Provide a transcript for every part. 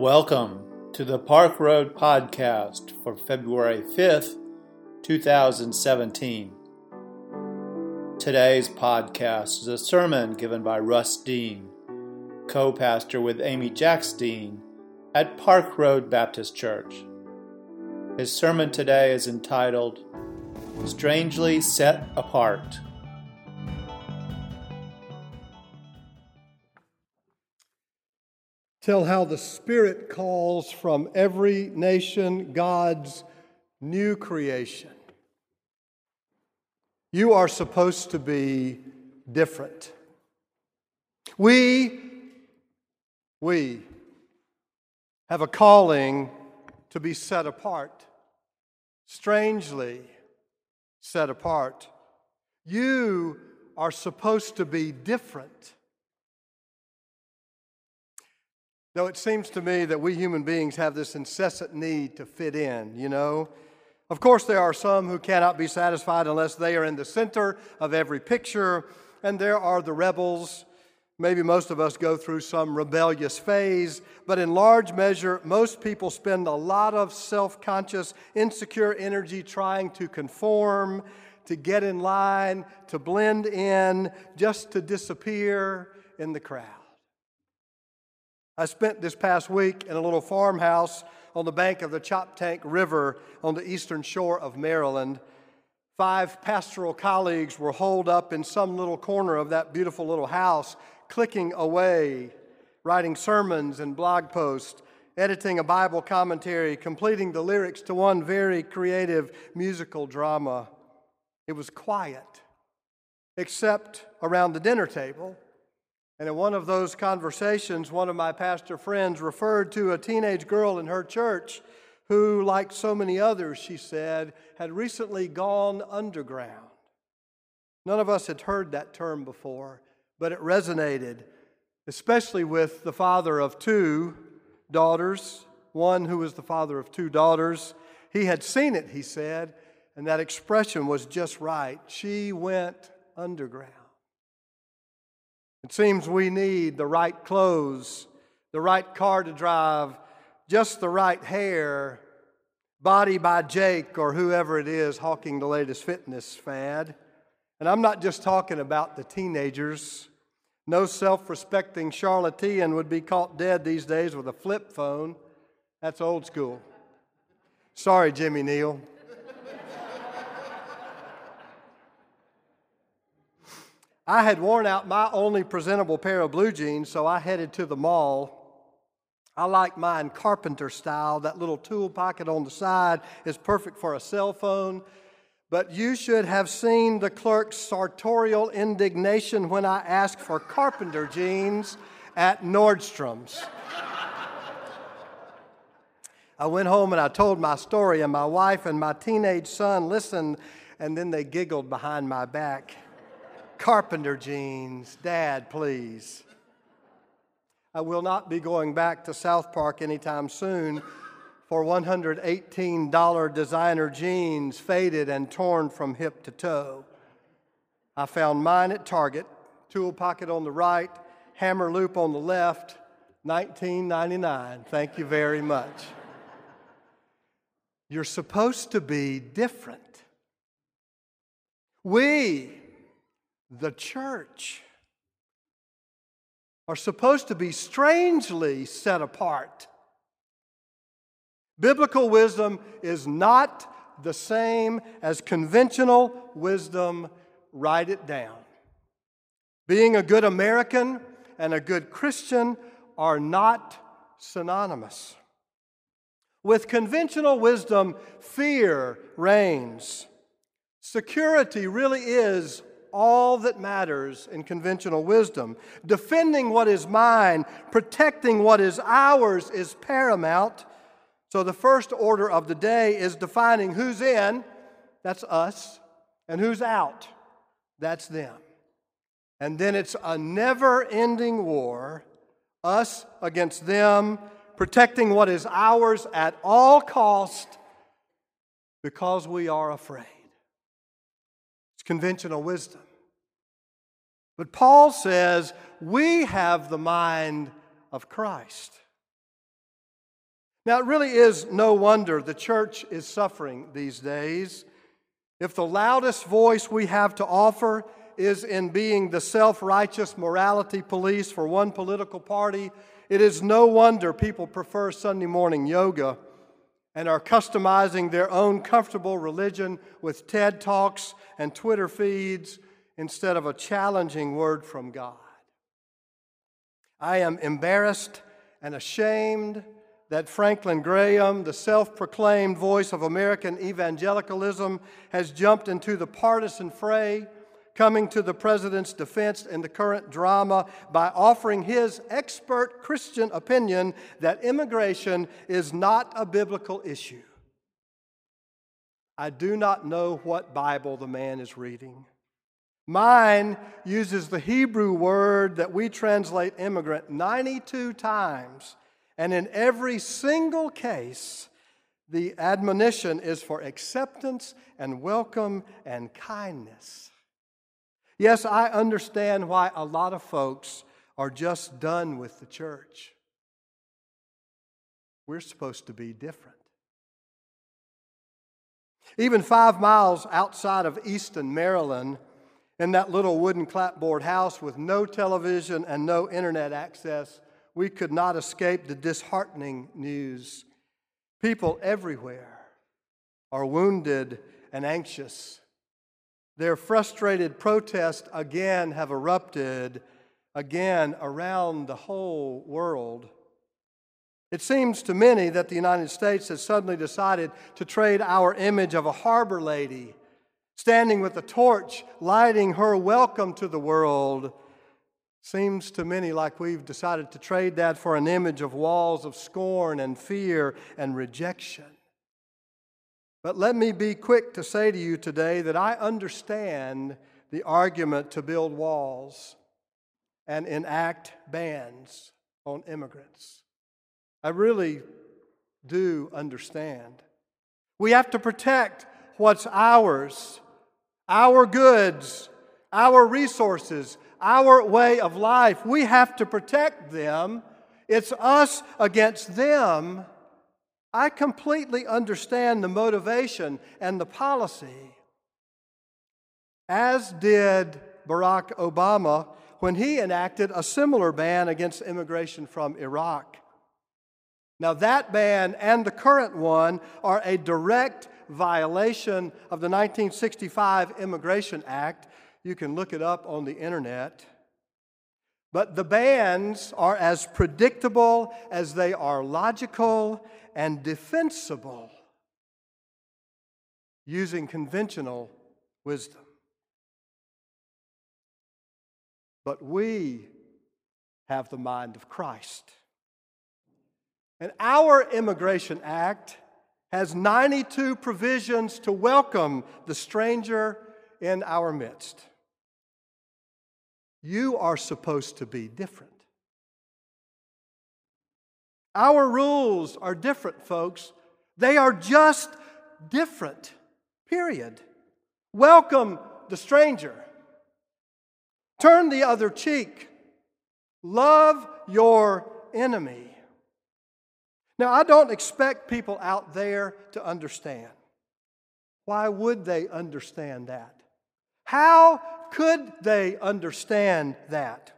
Welcome to the Park Road Podcast for February 5th, 2017. Today's podcast is a sermon given by Russ Dean, co pastor with Amy Jacks Dean at Park Road Baptist Church. His sermon today is entitled Strangely Set Apart. Tell how the Spirit calls from every nation God's new creation. You are supposed to be different. We, we have a calling to be set apart, strangely set apart. You are supposed to be different. Though it seems to me that we human beings have this incessant need to fit in, you know. Of course, there are some who cannot be satisfied unless they are in the center of every picture, and there are the rebels. Maybe most of us go through some rebellious phase, but in large measure, most people spend a lot of self conscious, insecure energy trying to conform, to get in line, to blend in, just to disappear in the crowd. I spent this past week in a little farmhouse on the bank of the Choptank River on the eastern shore of Maryland. Five pastoral colleagues were holed up in some little corner of that beautiful little house, clicking away, writing sermons and blog posts, editing a Bible commentary, completing the lyrics to one very creative musical drama. It was quiet, except around the dinner table and in one of those conversations, one of my pastor friends referred to a teenage girl in her church who, like so many others, she said, had recently gone underground. None of us had heard that term before, but it resonated, especially with the father of two daughters, one who was the father of two daughters. He had seen it, he said, and that expression was just right. She went underground. It seems we need the right clothes, the right car to drive, just the right hair, body by Jake or whoever it is hawking the latest fitness fad. And I'm not just talking about the teenagers. No self respecting Charlottean would be caught dead these days with a flip phone. That's old school. Sorry, Jimmy Neal. I had worn out my only presentable pair of blue jeans, so I headed to the mall. I like mine carpenter style. That little tool pocket on the side is perfect for a cell phone. But you should have seen the clerk's sartorial indignation when I asked for carpenter jeans at Nordstrom's. I went home and I told my story, and my wife and my teenage son listened, and then they giggled behind my back carpenter jeans. Dad, please. I will not be going back to South Park anytime soon for $118 designer jeans, faded and torn from hip to toe. I found mine at Target, tool pocket on the right, hammer loop on the left, 19.99. Thank you very much. You're supposed to be different. We the church are supposed to be strangely set apart. Biblical wisdom is not the same as conventional wisdom. Write it down. Being a good American and a good Christian are not synonymous. With conventional wisdom, fear reigns. Security really is all that matters in conventional wisdom. Defending what is mine, protecting what is ours is paramount. So the first order of the day is defining who's in, that's us, and who's out, that's them. And then it's a never ending war, us against them, protecting what is ours at all cost because we are afraid. It's conventional wisdom. But Paul says we have the mind of Christ. Now, it really is no wonder the church is suffering these days. If the loudest voice we have to offer is in being the self righteous morality police for one political party, it is no wonder people prefer Sunday morning yoga and are customizing their own comfortable religion with TED Talks and Twitter feeds instead of a challenging word from God. I am embarrassed and ashamed that Franklin Graham, the self proclaimed voice of American evangelicalism, has jumped into the partisan fray, coming to the president's defense in the current drama by offering his expert Christian opinion that immigration is not a biblical issue. I do not know what Bible the man is reading. Mine uses the Hebrew word that we translate immigrant 92 times and in every single case, the admonition is for acceptance and welcome and kindness. Yes, I understand why a lot of folks are just done with the church. We're supposed to be different. Even five miles outside of Easton, Maryland, in that little wooden clapboard house with no television and no internet access, we could not escape the disheartening news. People everywhere are wounded and anxious. Their frustrated protests again have erupted again around the whole world. It seems to many that the United States has suddenly decided to trade our image of a harbor lady standing with a torch, lighting her welcome to the world Seems to many like we've decided to trade that for an image of walls of scorn and fear and rejection. But let me be quick to say to you today that I understand the argument to build walls and enact bans on immigrants. I really do understand. We have to protect what's ours, our goods, our resources, our way of life. We have to protect them. It's us against them. I completely understand the motivation and the policy, as did Barack Obama when he enacted a similar ban against immigration from Iraq. Now, that ban and the current one are a direct violation of the 1965 Immigration Act you can look it up on the internet. But the bans are as predictable as they are logical and defensible using conventional wisdom. But we have the mind of Christ. And our Immigration Act has 92 provisions to welcome the stranger in our midst. You are supposed to be different. Our rules are different, folks. They are just different, period. Welcome the stranger. Turn the other cheek. Love your enemy. Now, I don't expect people out there to understand. Why would they understand that? How could they understand that?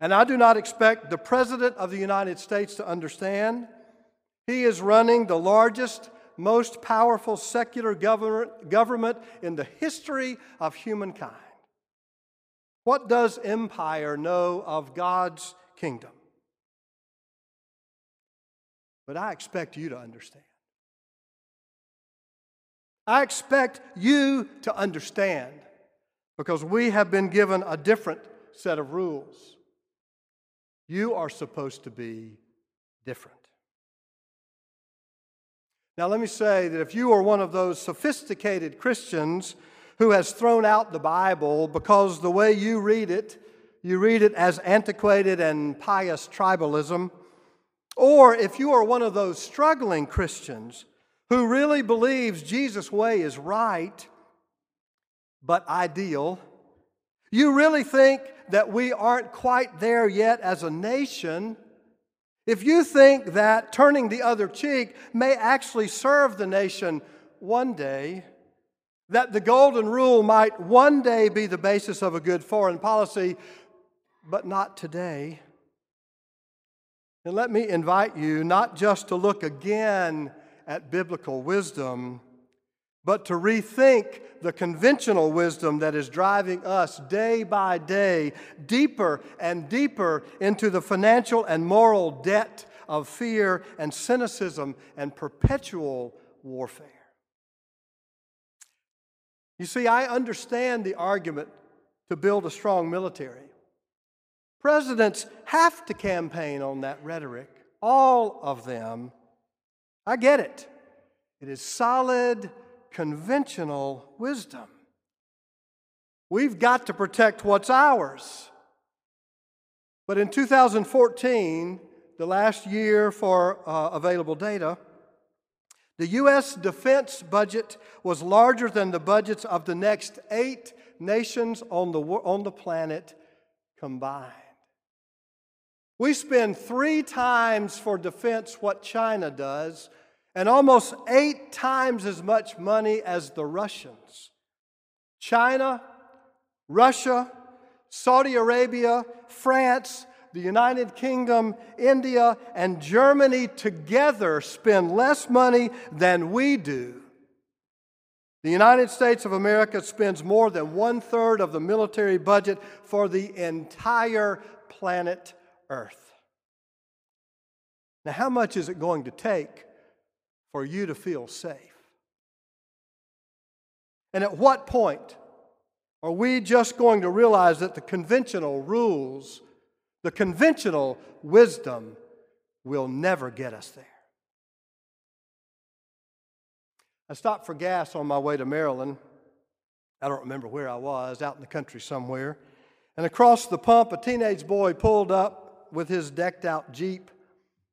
And I do not expect the President of the United States to understand. He is running the largest, most powerful secular government in the history of humankind. What does empire know of God's kingdom? But I expect you to understand. I expect you to understand because we have been given a different set of rules. You are supposed to be different. Now, let me say that if you are one of those sophisticated Christians who has thrown out the Bible because the way you read it, you read it as antiquated and pious tribalism, or if you are one of those struggling Christians who really believes Jesus' way is right but ideal, you really think that we aren't quite there yet as a nation, if you think that turning the other cheek may actually serve the nation one day, that the golden rule might one day be the basis of a good foreign policy, but not today. And let me invite you not just to look again at biblical wisdom, but to rethink the conventional wisdom that is driving us day by day deeper and deeper into the financial and moral debt of fear and cynicism and perpetual warfare. You see, I understand the argument to build a strong military. Presidents have to campaign on that rhetoric, all of them. I get it. It is solid, conventional wisdom. We've got to protect what's ours. But in 2014, the last year for uh, available data, the U.S. defense budget was larger than the budgets of the next eight nations on the, on the planet combined. We spend three times for defense what China does, and almost eight times as much money as the Russians. China, Russia, Saudi Arabia, France, the United Kingdom, India, and Germany together spend less money than we do. The United States of America spends more than one third of the military budget for the entire planet Earth. Now, how much is it going to take for you to feel safe? And at what point are we just going to realize that the conventional rules, the conventional wisdom, will never get us there? I stopped for gas on my way to Maryland. I don't remember where I was, out in the country somewhere. And across the pump, a teenage boy pulled up with his decked out Jeep,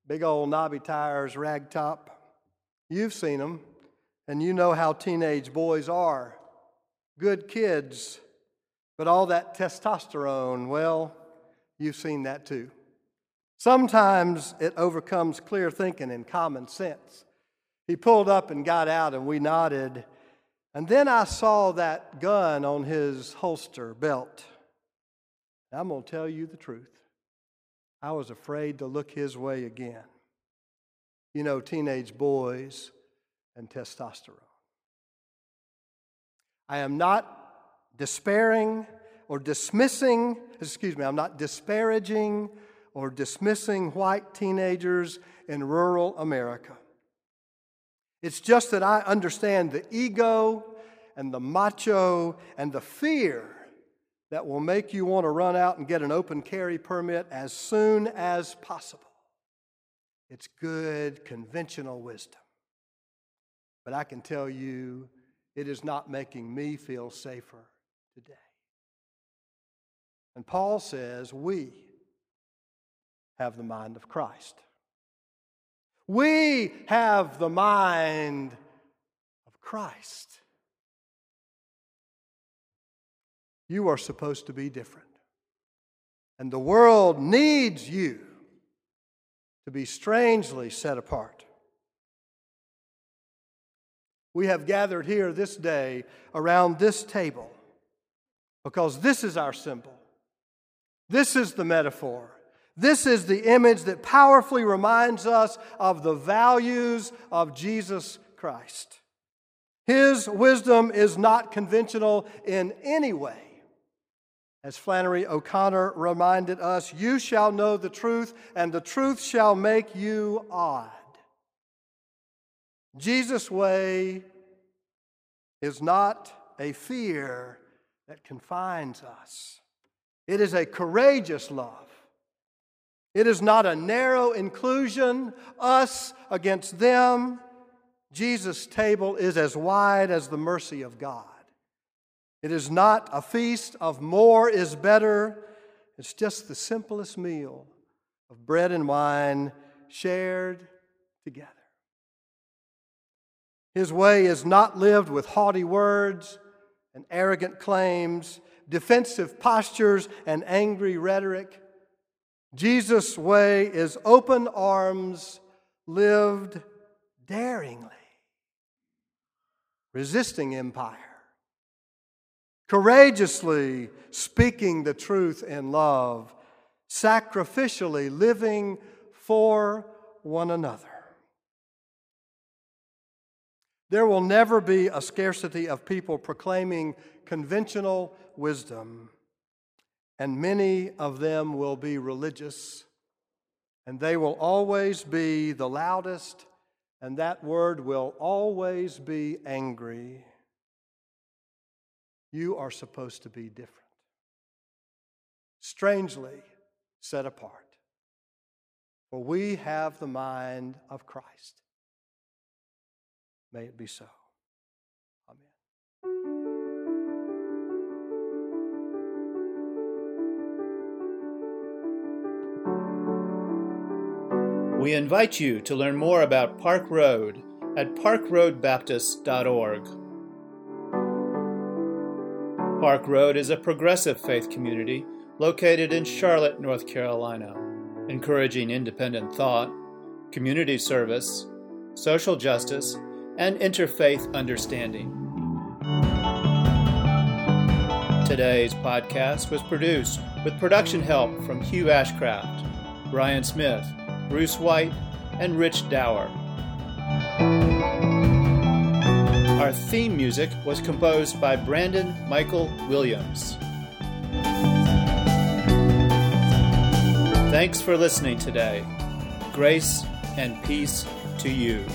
big old knobby tires, rag top. You've seen them, and you know how teenage boys are. Good kids, but all that testosterone, well, you've seen that too. Sometimes it overcomes clear thinking and common sense. He pulled up and got out, and we nodded. And then I saw that gun on his holster belt. I'm going to tell you the truth. I was afraid to look his way again you know, teenage boys and testosterone. I am not despairing or dismissing, excuse me, I'm not disparaging or dismissing white teenagers in rural America. It's just that I understand the ego and the macho and the fear that will make you want to run out and get an open carry permit as soon as possible. It's good, conventional wisdom. But I can tell you, it is not making me feel safer today. And Paul says, we have the mind of Christ. We have the mind of Christ. You are supposed to be different. And the world needs you to be strangely set apart. We have gathered here this day around this table because this is our symbol. This is the metaphor. This is the image that powerfully reminds us of the values of Jesus Christ. His wisdom is not conventional in any way. As Flannery O'Connor reminded us, you shall know the truth, and the truth shall make you odd. Jesus' way is not a fear that confines us, it is a courageous love. It is not a narrow inclusion, us against them. Jesus' table is as wide as the mercy of God. It is not a feast of more is better. It's just the simplest meal of bread and wine shared together. His way is not lived with haughty words and arrogant claims, defensive postures and angry rhetoric. Jesus' way is open arms lived daringly, resisting empire, courageously speaking the truth in love, sacrificially living for one another. There will never be a scarcity of people proclaiming conventional wisdom, and many of them will be religious, and they will always be the loudest, and that word will always be angry. You are supposed to be different, strangely set apart. For we have the mind of Christ. May it be so. Amen. We invite you to learn more about Park Road at parkroadbaptist.org. Park Road is a progressive faith community located in Charlotte, North Carolina, encouraging independent thought, community service, social justice, and interfaith understanding. Today's podcast was produced with production help from Hugh Ashcraft, Brian Smith, Bruce White, and Rich Dower. Our theme music was composed by Brandon Michael Williams. Thanks for listening today. Grace and peace to you.